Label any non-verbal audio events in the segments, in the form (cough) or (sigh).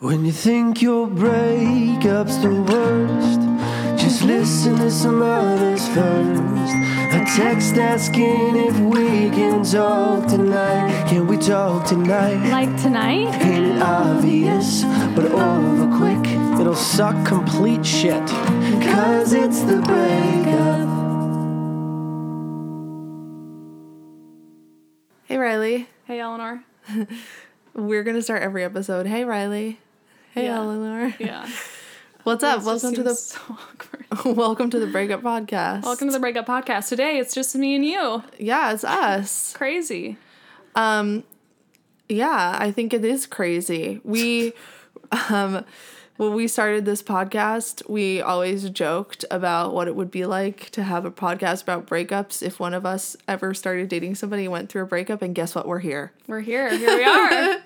When you think your breakup's the worst, just listen to some others first. A text asking if we can talk tonight. Can we talk tonight? Like tonight? Ain't it obvious, but over quick, it'll suck complete shit. Cause it's the breakup. Hey Riley, Hey, Eleanor. (laughs) we're gonna start every episode. Hey Riley, hey Yeah. Eleanor, Yeah. (laughs) what's up? Welcome to the so (laughs) welcome to the Breakup Podcast. Welcome to the Breakup Podcast. Today it's just me and you. yeah, it's us. (laughs) Crazy. Um, yeah, I think it is crazy. We, um, when we started this podcast, we always joked about what it would be like to have a podcast about breakups if one of us ever started dating somebody and went through a breakup. And guess what? We're here. We're here. Here we are.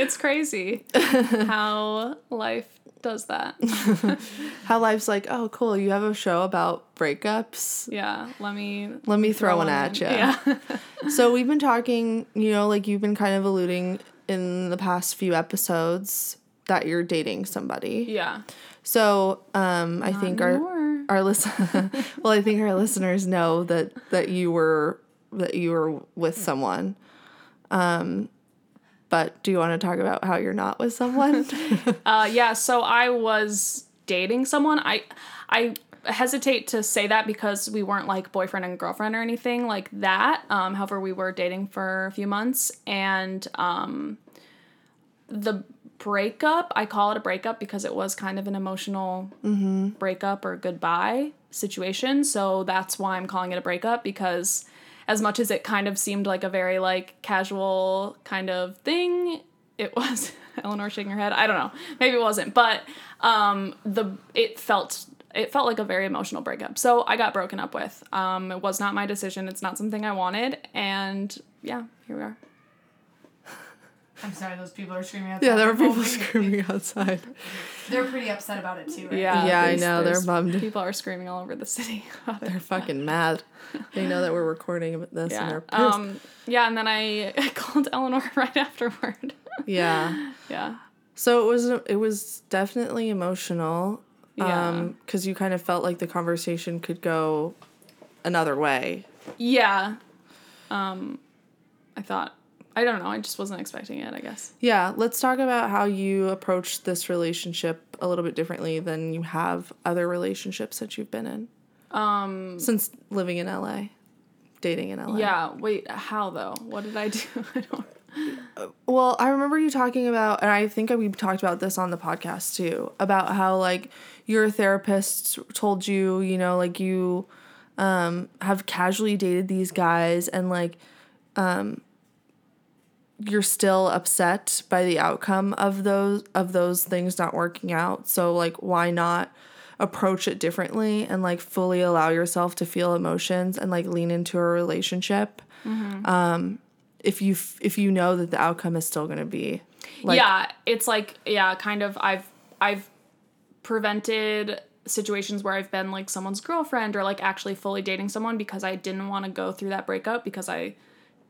It's crazy (laughs) how life does that. (laughs) How life's like, oh, cool. You have a show about breakups. Yeah. Let me Let me throw one at you. Yeah. (laughs) So we've been talking, you know, like you've been kind of alluding in the past few episodes that you're dating somebody. yeah. So um, I think our our listen, well, I think our listeners know that that you were that you were with someone. Um, but do you want to talk about how you're not with someone? (laughs) Uh, yeah, so I was dating someone. I I hesitate to say that because we weren't like boyfriend and girlfriend or anything like that. Um, however, we were dating for a few months, and um, the breakup I call it a breakup because it was kind of an emotional breakup or goodbye situation. So that's why I'm calling it a breakup because as much as it kind of seemed like a very like casual kind of thing, it (laughs) was Eleanor shaking her head. I don't know. Maybe it wasn't, but um the it felt it felt like a very emotional breakup. So I got broken up with. Um it was not my decision. It's not something I wanted and yeah, here we are. I'm sorry, those people are screaming outside. yeah, there were They're people holding- (laughs) screaming outside. They're pretty upset about it too, right? Yeah. yeah, I know they're bummed. People are screaming all over the city. (laughs) (laughs) They're fucking mad. They know that we're recording this and yeah. they're pissed. Um yeah, and then I called Eleanor right afterward. yeah. yeah. So it was it was definitely emotional. Yeah. Um, because you kind of felt like the conversation could go another way. Yeah. Um I thought I don't know, I just wasn't expecting it, I guess. Yeah, let's talk about how you approached this relationship a little bit differently than you have other relationships that you've been in. Um since living in LA, dating in LA. Yeah, wait, how though? What did I do? (laughs) I don't Well, I remember you talking about, and I think we talked about this on the podcast too, about how like your therapist told you, you know, like you um, have casually dated these guys, and like um, you're still upset by the outcome of those of those things not working out. So like, why not? approach it differently and like fully allow yourself to feel emotions and like lean into a relationship um if you f- if you know that the outcome is still going to be like yeah, it's like yeah, kind of I've I've prevented situations where I've been like someone's girlfriend or like actually fully dating someone because I didn't want to go through that breakup because I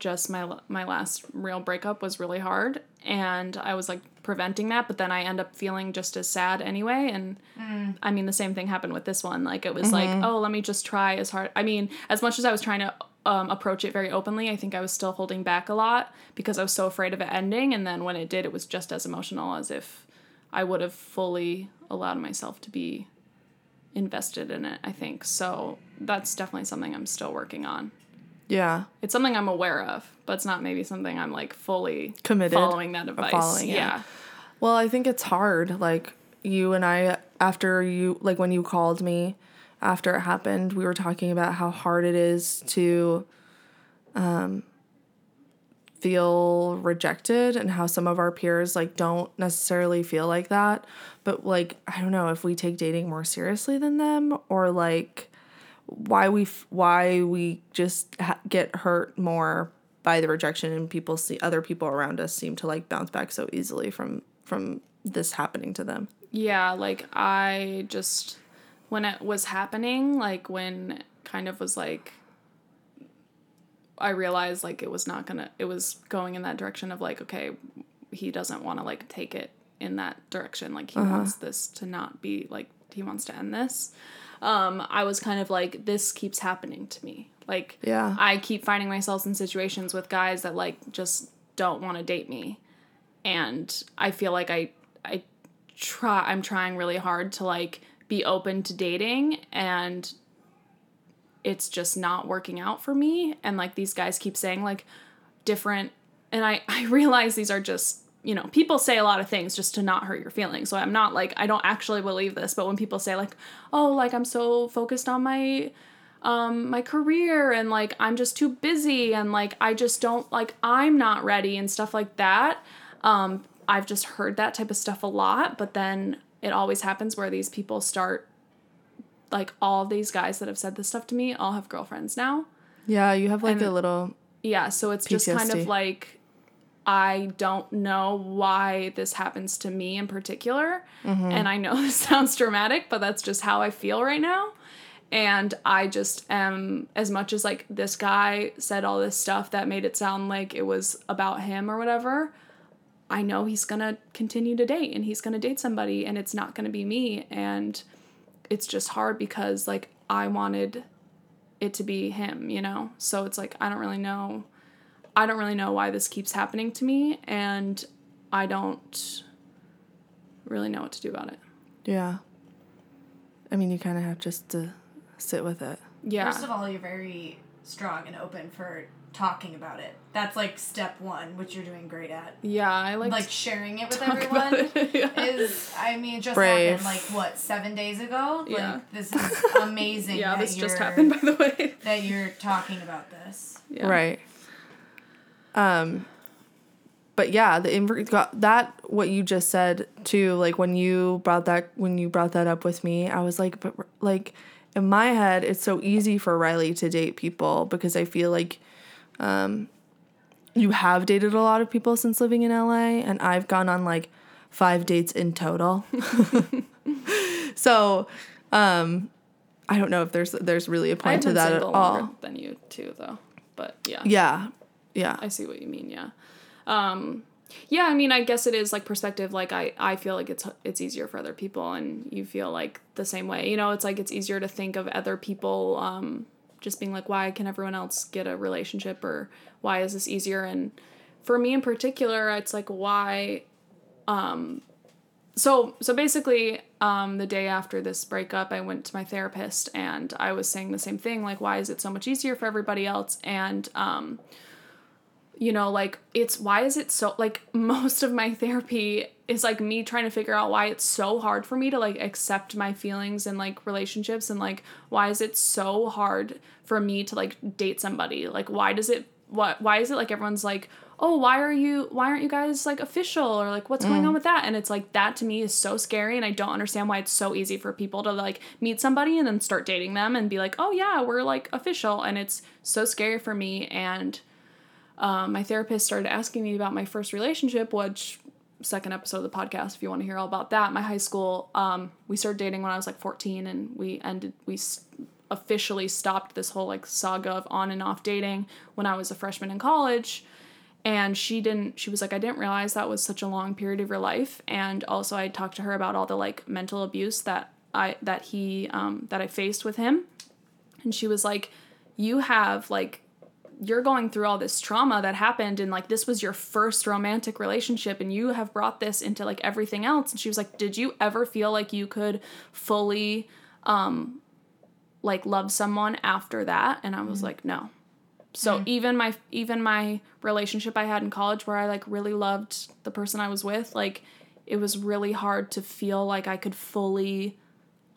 just my my last real breakup was really hard and I was like preventing that but then I end up feeling just as sad anyway and I mean the same thing happened with this one. Like it was like oh let me just try as hard I mean as much as I was trying to um, approach it very openly I think I was still holding back a lot because I was so afraid of it ending and then when it did it was just as emotional as if I would have fully allowed myself to be invested in it I think. So that's definitely something I'm still working on yeah it's something I'm aware of, but it's not maybe something I'm like fully Committed. following that advice. following it. yeah. well i think it's hard like you and i after you like when you called me after it happened we were talking about how hard it is to um feel rejected and how some of our peers like don't necessarily feel like that but like i don't know if we take dating more seriously than them or like why we why we just ha- get hurt more by the rejection and people see other people around us seem to like bounce back so easily from from this happening to them Yeah, like I just when it was happening, like when kind of was like I realized like it was not gonna it was going in that direction of like, okay, he doesn't wanna like take it in that direction. Like he uh-huh. wants this to not be like he wants to end this. Um, I was kind of like this keeps happening to me. Like Yeah. I keep finding myself in situations with guys that like just don't want to date me. And I feel like I I try I'm trying really hard to like be open to dating and it's just not working out for me and like these guys keep saying like different and I (laughs) I realize these are just you know people say a lot of things just to not hurt your feelings. So I'm not like I don't actually believe this but when people say like oh like I'm so focused on my um my career and like I'm just too busy and like I just don't like I'm not ready and stuff like that um I've just heard that type of stuff a lot but then it always happens where these people start like all these guys that have said this stuff to me all have girlfriends now. Yeah, you have like And- a little yeah, so it's just kind of like I don't know why this happens to me in particular. Mm-hmm. And I know (laughs) this sounds dramatic, but that's just how I feel right now. And I just am as much as like this guy said all this stuff that made it sound like it was about him or whatever. I know he's to continue to date and he's to date somebody and it's not to be me and it's just hard because like I wanted it to be him, you know? So it's like I don't really know I don't really know why this keeps happening to me and I don't really know what to do about it. yeah. I mean, you kind of have just to sit with it. Yeah. First of all, you're very strong and open for talking about it. That's like step one, which you're doing great at. yeah, I like, Like sharing it with talk about everyone it. (laughs) yeah. is, I mean, it just Brave. happened like what seven days ago. Yeah. Like this is (laughs) amazing. yeah, that this just you're- happened by the way. That you're talking about this. Yeah. Right. Um but yeah, the inver- got that what you just said too like when you brought that when you brought that up with me, I was like but like in my head it's so easy for Riley to date people because I feel like um you have dated a lot of people since living in LA and I've gone on like 5 dates in total. (laughs) (laughs) so um I don't know if there's there's really a point I've to that at all. than you too though. But yeah. Yeah. Yeah. I see what you mean, yeah. Um yeah, I mean, I guess it is like perspective. Like I, I feel like it's it's easier for other people, and you feel like the same way. You know, it's like it's easier to think of other people, um, just being like, why can everyone else get a relationship, or why is this easier? And for me in particular, it's like why. Um, so so basically, um, the day after this breakup, I went to my therapist, and I was saying the same thing. Like, why is it so much easier for everybody else? And um, you know like it's why is it so like (laughs) most of my therapy is like me trying to figure out why it's so hard for me to like accept my feelings and like relationships and like why is it so hard for me to like date somebody? Like why does it what why is it like everyone's like oh why are you why aren't you guys like official? or like what's going on mm. with that? And it's like that to me is so scary and i don't understand why it's so easy for people to like meet somebody and then start dating them and be like oh yeah we're like official. And it's so scary for me and um, my therapist started asking me about my first relationship, which second episode of the podcast if you want to hear all about that. My high school, um, we started dating when I was like 14, and we ended we officially stopped this whole like saga of on and off dating when I was a freshman in college. And she didn't. She was like, I didn't realize that was such a long period of your life. And also, I talked to her about all the like mental abuse that I that he um, that I faced with him. And she was like, you have like you're going through all this trauma that happened and like this was your first romantic relationship and you have brought this into like everything else. And she was like did you ever feel like you could fully um like love someone after that? And i was like no. So even my even my relationship i had in college where i like really loved the person i was with like it was really hard to feel like i could fully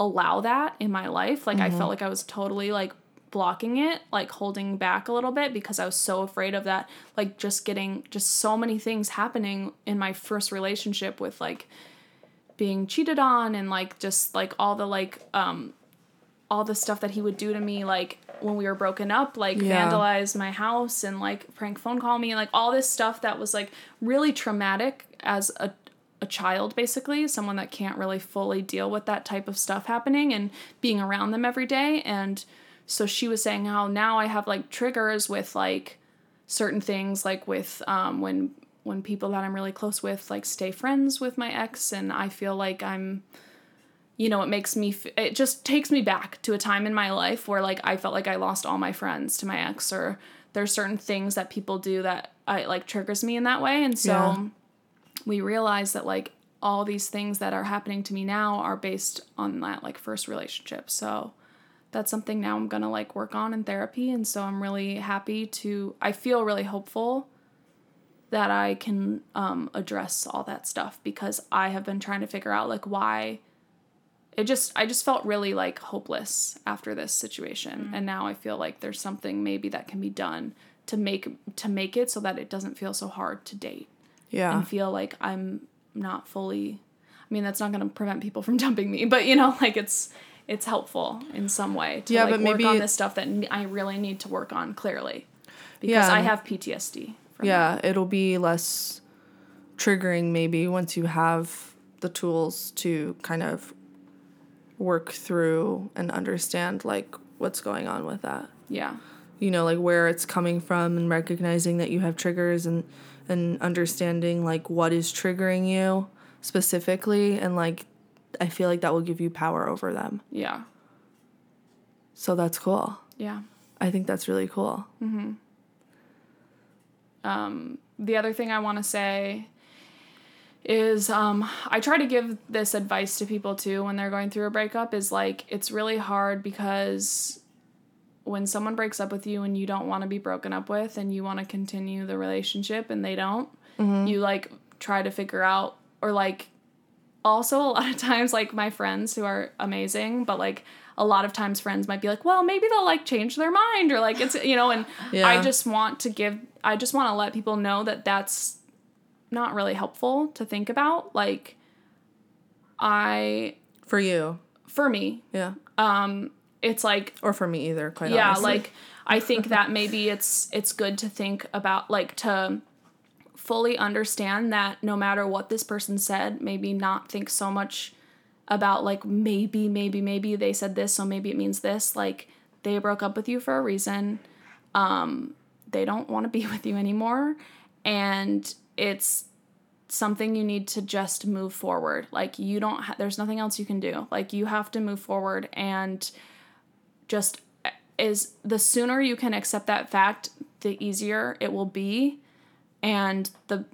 allow that in my life. Like i felt like i was totally like blocking it like holding back a little bit because i was so afraid of that like just getting just so many things happening in my first relationship with like being cheated on and like just like all the like um all the stuff that he would do to me like when we were broken up like Yeah. vandalize my house and like prank phone call me and like all this stuff that was like really traumatic as a a child basically someone that can't really fully deal with that type of stuff happening and being around them every day and so she was saying how now I have like triggers with like certain things like with um when when people that I'm really close with like stay friends with my ex and I feel like I'm you know, it makes me f- it just takes me back to a time in my life where like I felt like I lost all my friends to my ex or there's certain things that people do that I like triggers me in that way and so Yeah. we realize that like all these things that are happening to me now are based on that like first relationship. So that's something now I'm gonna like work on in therapy. And so I'm really happy to, I feel really hopeful that I can um, address all that stuff because I have been trying to figure out like why it just, I just felt really like hopeless after this situation. And now I feel like there's something maybe that can be done to make to make it so that it doesn't feel so hard to date Yeah. and feel like I'm not fully I mean that's not going to prevent people (laughs) from dumping me, but you know like it's it's helpful in some way to Yeah, like but work maybe- on this stuff that I really need to work on clearly because Yeah, I have PTSD. From yeah, it'll be less triggering maybe once you have the tools to kind of work through and understand like what's going on with that. Yeah. You know, like where it's coming from and recognizing that you have triggers and and understanding like what is triggering you specifically and like I feel like that will give you power over them. Yeah. So that's cool. Yeah. I think that's really cool. Mm-hmm. Um, the other thing I want to say is um, I try to give this advice to people too when they're going through a breakup is like it's really hard because when someone breaks up with you and you don't want to be broken up with and you want to continue the relationship and they don't mm-hmm. you like try to figure out or like also a lot of times like my friends who are amazing but like a lot of times friends might be like well maybe they'll like change their mind or like it's you know and i just want to give i just want to let people know that that's not really helpful to think about like i For you. for me Yeah. Um it's like Or for me either, quite yeah honestly. like i think that maybe it's it's good to think about like to fully understand that no matter what this person said maybe not think so much about like maybe maybe maybe they said this so maybe it means this. Like they broke up with you for a reason. Um they don't want to be (laughs) with you anymore. And it's something you need to just move forward. Like you don't ha- there's nothing else you can do. Like you have to move forward and just uh, is the sooner you can accept that fact the easier it will be and the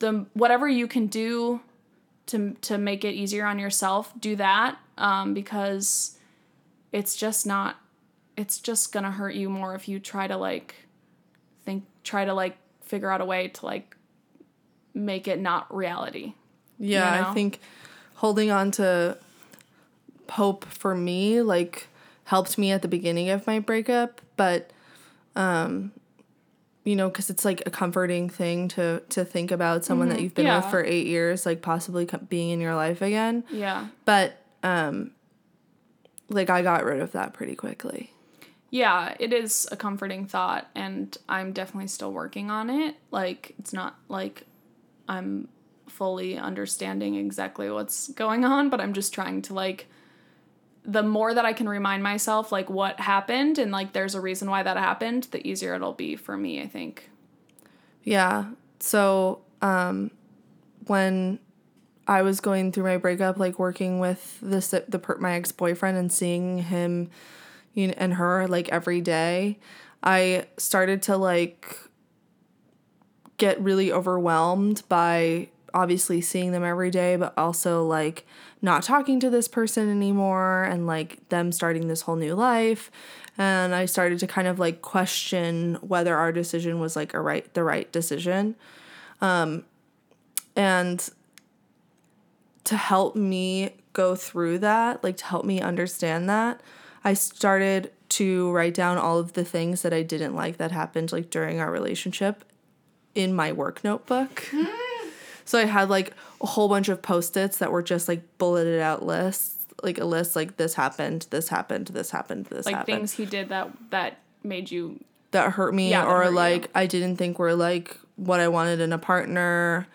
the whatever you can do to to make it easier on yourself do that um, because it's just not it's just gonna hurt you more if you try to like think try to like figure out a way to like make it not reality Yeah, you know? I think holding on to hope for me like helped me at the beginning of my breakup, but um you know, cuz it's like a comforting thing to to think about someone that you've been with for 8 years like possibly being in your life again. yeah But um like I got rid of that pretty quickly. yeah it is a comforting thought and i'm definitely still working on it like it's not like i'm fully understanding exactly what's going on but i'm just trying to like the more that i can remind myself like what happened and like there's a reason why that happened the easier it'll be for me i think Yeah. So, um, when I was going through my breakup, like working with this the my ex boyfriend and seeing him, you know, and her like every day, I started to like get really overwhelmed by obviously seeing them every day, but also like not talking to this person anymore and like them starting this whole new life. And I started to kind of like question whether our decision was like a right the right decision. Um and to help me go through that, like to help me understand that, I started to write down all of the things that I didn't like that happened like during our relationship in my work notebook. So I had like a whole bunch of post-its that were just like bulleted out lists, like a list like this happened, this happened, this happened, this happened. like happened. things he did that that made you that hurt me Yeah, or hurt you. like I didn't think were like what I wanted in a partner.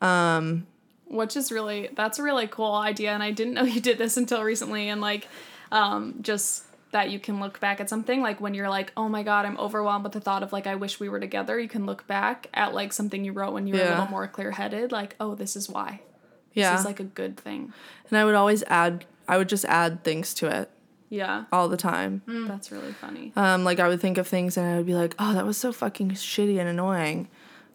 um which is really that's a really cool idea and i didn't know (laughs) you did this until recently and like um just that you can look back at something like when you're like, oh my god, I'm overwhelmed with the thought of like I wish we were together. You can look back at like something you wrote when you were a little more clear headed, like oh this is why. Yeah. This is like a good thing. and I would always add I would just add things to it Yeah, all the time. that's really funny. Um, like I would think of things and I would be like, oh, that was so fucking shitty and annoying.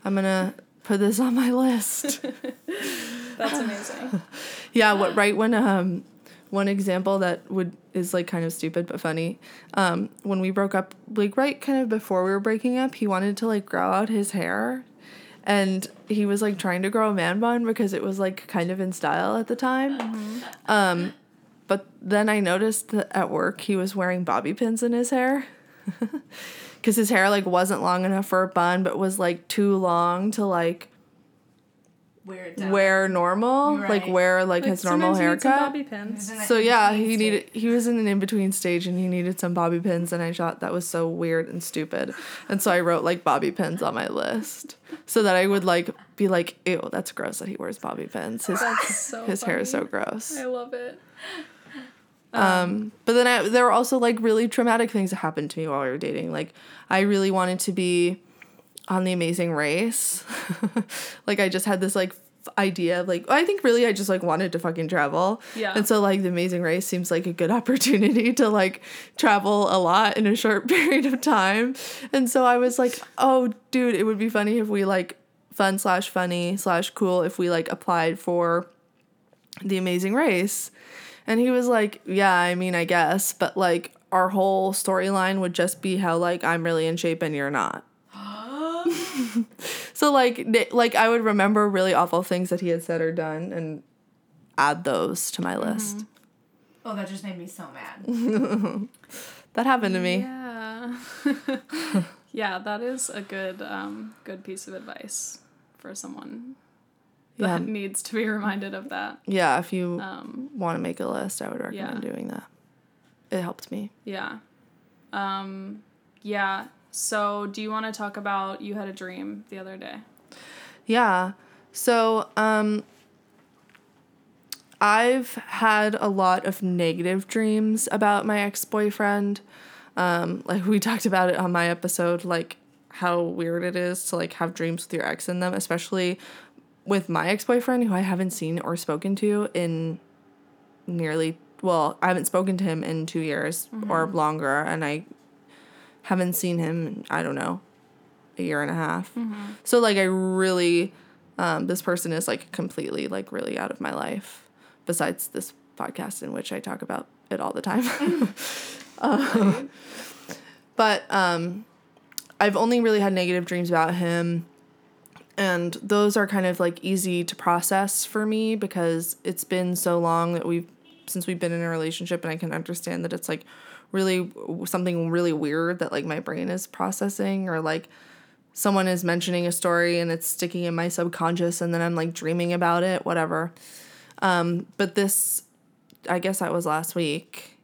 I'm gonna put this on my list. (laughs) That's amazing. (laughs) yeah, what right when um one example that would is like kind of stupid but funny. Um, when we broke up, like right kind of before we were breaking up, he wanted to like grow out his hair. And he was like trying to grow a man bun because it was like kind of in style at the time. Um, but then I noticed that at work he was wearing bobby pins in his hair. (laughs) Cause his hair like wasn't long enough for a bun, but was like too long to like Wear down. wear normal, like Right. wear like, Like, his normal sometimes you need some haircut. Bobby pins. So yeah, he between needed he was in an in between stage and he needed some bobby pins and I thought that was so weird and stupid. And so I wrote like bobby pins on my list so that I would like be like, ew, that's gross that he wears bobby pins. His That's so his hair is so gross. I love it. Um, but then I, there were also like really traumatic things that happened to me while we were dating. Like I really wanted to be on the Amazing Race. (laughs) like I just had this like idea of like I think really I just like wanted to fucking travel. Yeah. And so like the Amazing Race seems like a good (laughs) opportunity to like travel a lot in a short (laughs) period of time. And so I was like, oh dude, it would be funny if we like fun slash funny slash cool if we like applied for the Amazing Race. And he was like, Yeah, I mean, I guess, but like our whole storyline would just be how like I'm really in shape and you're not. (laughs) so like like I would remember really awful things that he had said or done and add those to my list. Oh, that just made me so mad. (laughs) That happened to me. Yeah. (laughs) yeah, that is a good um good piece of advice for someone Yeah. that needs to be reminded of that. Yeah, if you Um want to make a list, I would recommend yeah. doing that. It helped me. yeah. Um yeah. So, do you want to talk about you had a dream the other day? Yeah. So, um I've had a lot of negative dreams about my ex-boyfriend. Um like we (laughs) talked about it on my episode like how weird it is to like have dreams with your ex in them, especially with my ex-boyfriend who I haven't seen or spoken to in nearly well, I haven't spoken to him in 2 years or longer and I haven't seen him in, I don't know, a year and a half. So like I really um, this person is like completely like really out of my life besides this podcast in which I talk about it all the time. Uh, (laughs) (laughs) but um I've only really had negative dreams about him and those are kind of like easy to process for me because it's been so long that we've since we've been in a relationship and I can understand that it's like really something really weird that like my brain is processing or like someone is mentioning a story and it's sticking in my subconscious and then I'm like dreaming about it, whatever. Um, but this, I guess that was last week.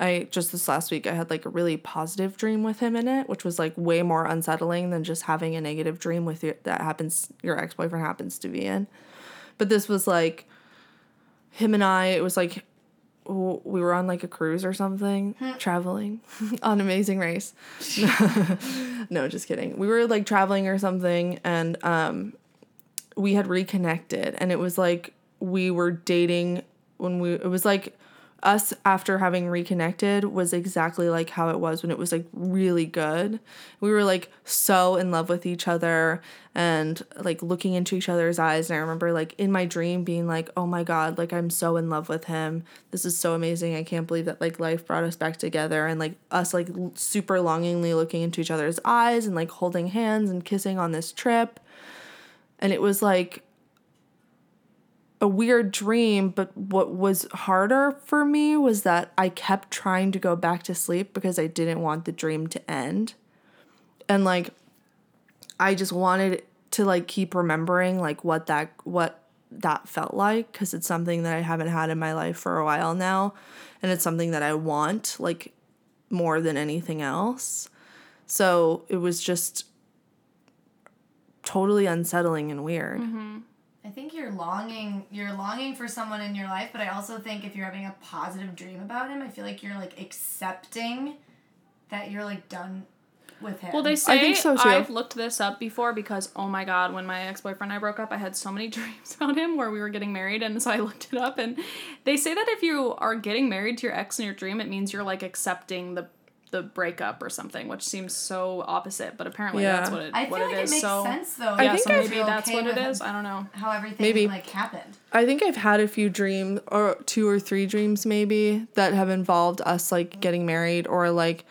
I just this last week I had like a really positive dream with him in it, which was like way more unsettling than just having a negative dream with you that happens your ex boyfriend happens to be in. But this was like him and I. It was like we were on like a cruise or something, traveling (laughs) on Amazing Race. (laughs) (laughs) no, just kidding. We were like traveling or something, and um, we had reconnected, and it was like we were dating when we. It was like us after having reconnected was exactly like how it was when it was like really good. We were like so in love with each other and like looking into each other's eyes. And I remember like in my dream being like, oh my God, like I'm so in love with him. This is so amazing. I can't believe that like life brought us back together and like us like super longingly looking into each other's eyes and like holding hands and kissing on this trip. And it was like a weird dream, but what was harder for me was that I kept trying to go back to sleep because I didn't want the dream to end. And like I just wanted to like keep remembering like what that what that felt like cuz it's something that I haven't had in my life for a while now and it's something that I want like more than anything else. So it was just totally unsettling and weird. Mm-hmm. I think you're longing you're longing for someone in your life, but I also think if you're having a positive dream about him, I feel like you're like accepting that you're like done with him. Well, they say I think so, too. I've looked this up before because oh my god, when my ex boyfriend and I broke up, I had so many (laughs) dreams about him where we were getting married, and so I looked it up, and they say that if you are getting married to your ex in your dream, it means you're like accepting the the breakup or something, which seems so opposite, but apparently Yeah. that's what it I feel what like it it is. makes so sense though. I think so I've- maybe that's okay what it is. I don't know. How everything Maybe. like happened. I think I've had a few dreams or two or three dreams maybe that have involved us like getting married or like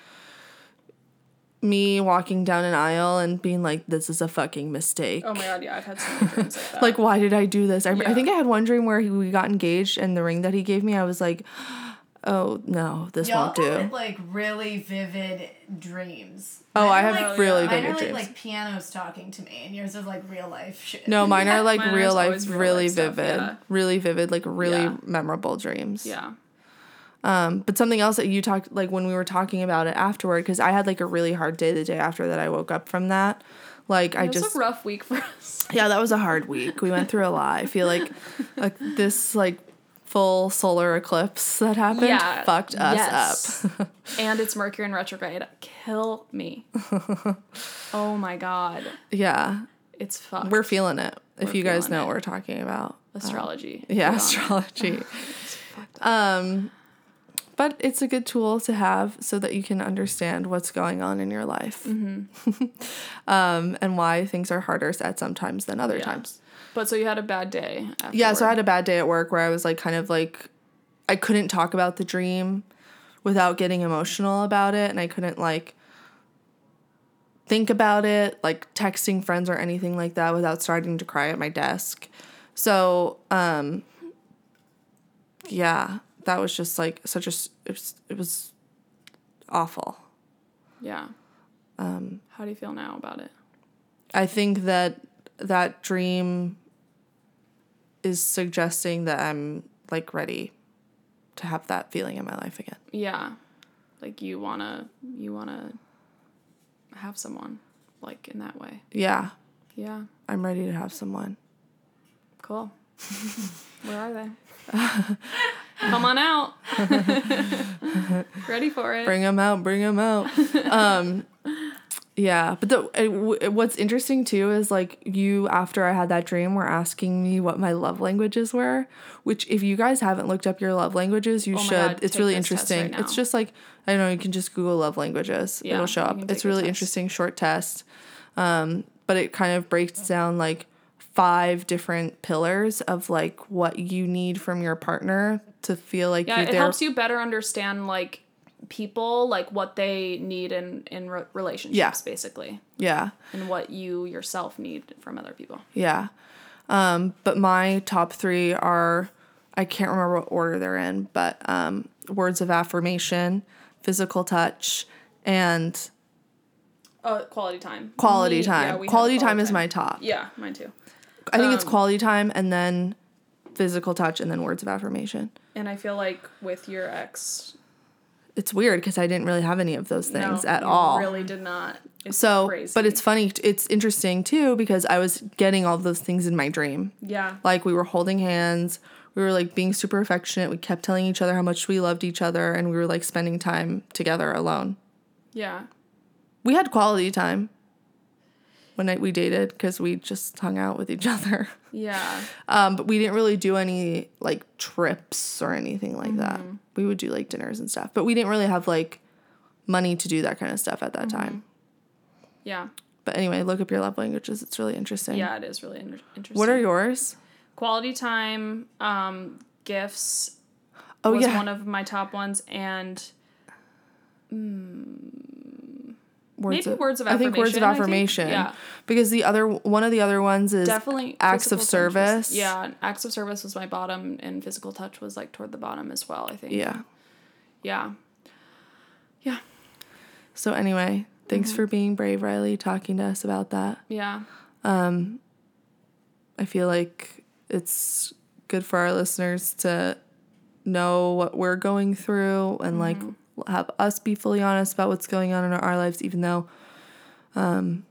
me walking down an aisle and being like this is a fucking mistake. Oh my god, yeah, I've had so many dreams like (laughs) that. Like why did I do this? I, I think I had one dream where he, we got engaged and the ring that he gave me I was like oh no, this Y'all won't do. have like really vivid dreams. Oh, Mine I have like, really mine vivid are dreams. like, like pianos talking to me, and yours is like real life shit. No, mine are like Mine real life, always real really life stuff, vivid, yeah. really vivid, like really Yeah. memorable dreams. yeah. Um, but something else that you talked like when we were talking about it afterward, because I had like a really hard day the day after that I woke up from that. Like I It was just a rough week for us. yeah, that was a hard week. We went through a lot. I feel like like this like full solar eclipse that happened Yeah, fucked us yes. up. (laughs) and it's Mercury in retrograde. Kill me. (laughs) oh my god. yeah, It's fucked. we're feeling it. If We're you guys know it. what we're talking about. astrology. (laughs) Yeah, Get on it. astrology. um, but it's a good tool to have so that you can understand what's going on in your life, Mm-hmm. um, and why things are harder at sometimes than other Yeah. times. But so you had a bad day. Afterward. Yeah, so I had a bad day at work where I was like, kind of like, I couldn't talk about the dream without getting emotional about it, and I couldn't like think about it, like texting friends or anything like that without starting to cry at my desk. So, um, yeah, that was just like such a it was, it was awful. Yeah. Um. How do you feel now about it? I think that that dream is suggesting that I'm like ready to have that feeling in my life again. Yeah. Like you wanna you wanna have someone like in that way. Yeah, Yeah. I'm ready to have someone. Cool. (laughs) Where are they? (laughs) Come on out. (laughs) Ready for it. Bring them out, bring them out. um, yeah, but the w- what's interesting too is like you after I had that dream were asking me what my love languages were, which if you guys haven't looked up your love languages, you Oh should. God, it's really interesting. right it's just like I don't know, you can just Google love languages. Yeah, It'll show up. It's really test. interesting short test. Um, but it kind of breaks down like five different pillars of like what you need from your partner to feel like Yeah, it helps you better understand like people, like what they need in in re- relationships, Yeah. basically, yeah. and what you yourself need from other people. Yeah. Um, but my top three are I can't remember what order they're in, but um, words of affirmation, physical touch, and Uh, quality time. quality yeah, time. we have quality time is my top. Yeah, mine too. I think it's um, quality time and then physical touch and then words of affirmation. And I feel like with your ex, It's weird because I didn't really have any of those things no, at you all. Really did not. It's so, crazy. but it's funny. It's interesting too because I was getting all those things in my dream. yeah, like we were holding hands we were like being super affectionate we kept telling each other how much we loved each other and we were like spending time together alone yeah, we had quality time when we dated because we just hung out with each (laughs) other yeah. um, but we didn't really do any like trips or anything like that Mm-hmm. we would do like dinners and stuff but we didn't really have like money to do that kind of stuff at that Mm-hmm. time Yeah. but anyway look up your love languages it's really interesting Yeah, it is really inter- interesting. what are yours quality time, um, gifts oh was yeah one of my top ones, and words maybe words of I think words of affirmation, think. Yeah. Because the other one of the other ones is definitely acts of service. yeah, acts of service was my bottom, and physical touch was like toward the bottom as well. I think. Yeah. Yeah. Yeah. So anyway, Mm-hmm. thanks for being brave, Riley, talking to us about that. Yeah. Um, I feel like it's good for our listeners to know what we're going through and like Mm-hmm. Have us be fully honest about what's going on in our lives, even though um,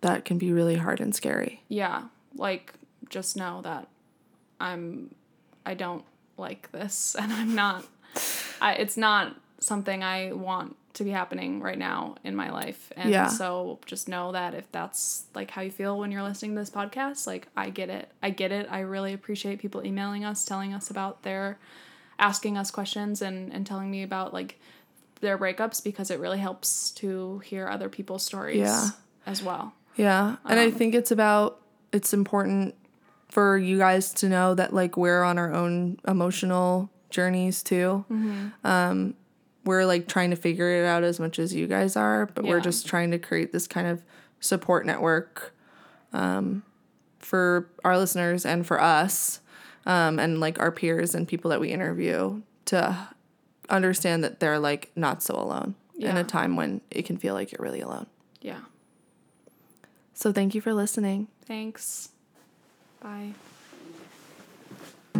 that can be really hard and scary. Yeah. Like just know that I'm I don't like this (laughs) and I'm not I it's not something I want to be happening right now in my life. And Yeah. so just know that if that's like how you feel when you're listening to this podcast, like I get it. I get it. I really appreciate people emailing us, telling us about their asking us questions and and telling me about like their breakups because it really helps to hear other people's stories Yeah. as well. Yeah. And I think it's about it's important for you guys to know that like we're on our own emotional journeys too. Um we're like trying to figure it out as much as you guys are, but we're just trying to create this kind of support network um for our listeners and for us um and like our peers and people that we interview to understand that they're like not so alone in a time when it can feel like you're really alone. Yeah. So thank you for listening. Thanks. Bye.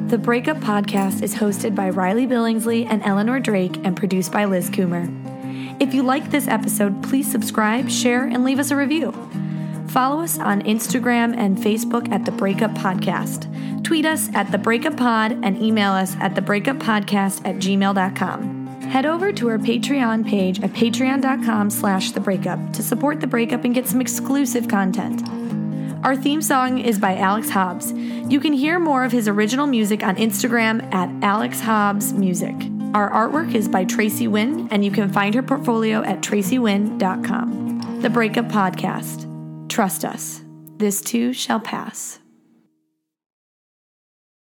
The Breakup Podcast is hosted by Riley Billingsley and Eleanor Drake and produced by Liz Coomer. If you like this episode, please subscribe, share, and leave us a review. Follow us on Instagram and Facebook at The Breakup Podcast. Tweet us at The Breakup Pod and email us at TheBreakupPodcast at gmail.com. Head over to our Patreon page at patreon.com slash The Breakup to support The Breakup and get some exclusive content. Our theme song is by Alex Hobbs. You can hear more of his original music on Instagram at Alex Hobbs Music. Our artwork is by Tracy Win, and you can find her portfolio at tracywin.com. The Breakup Podcast. Trust us. This too shall pass.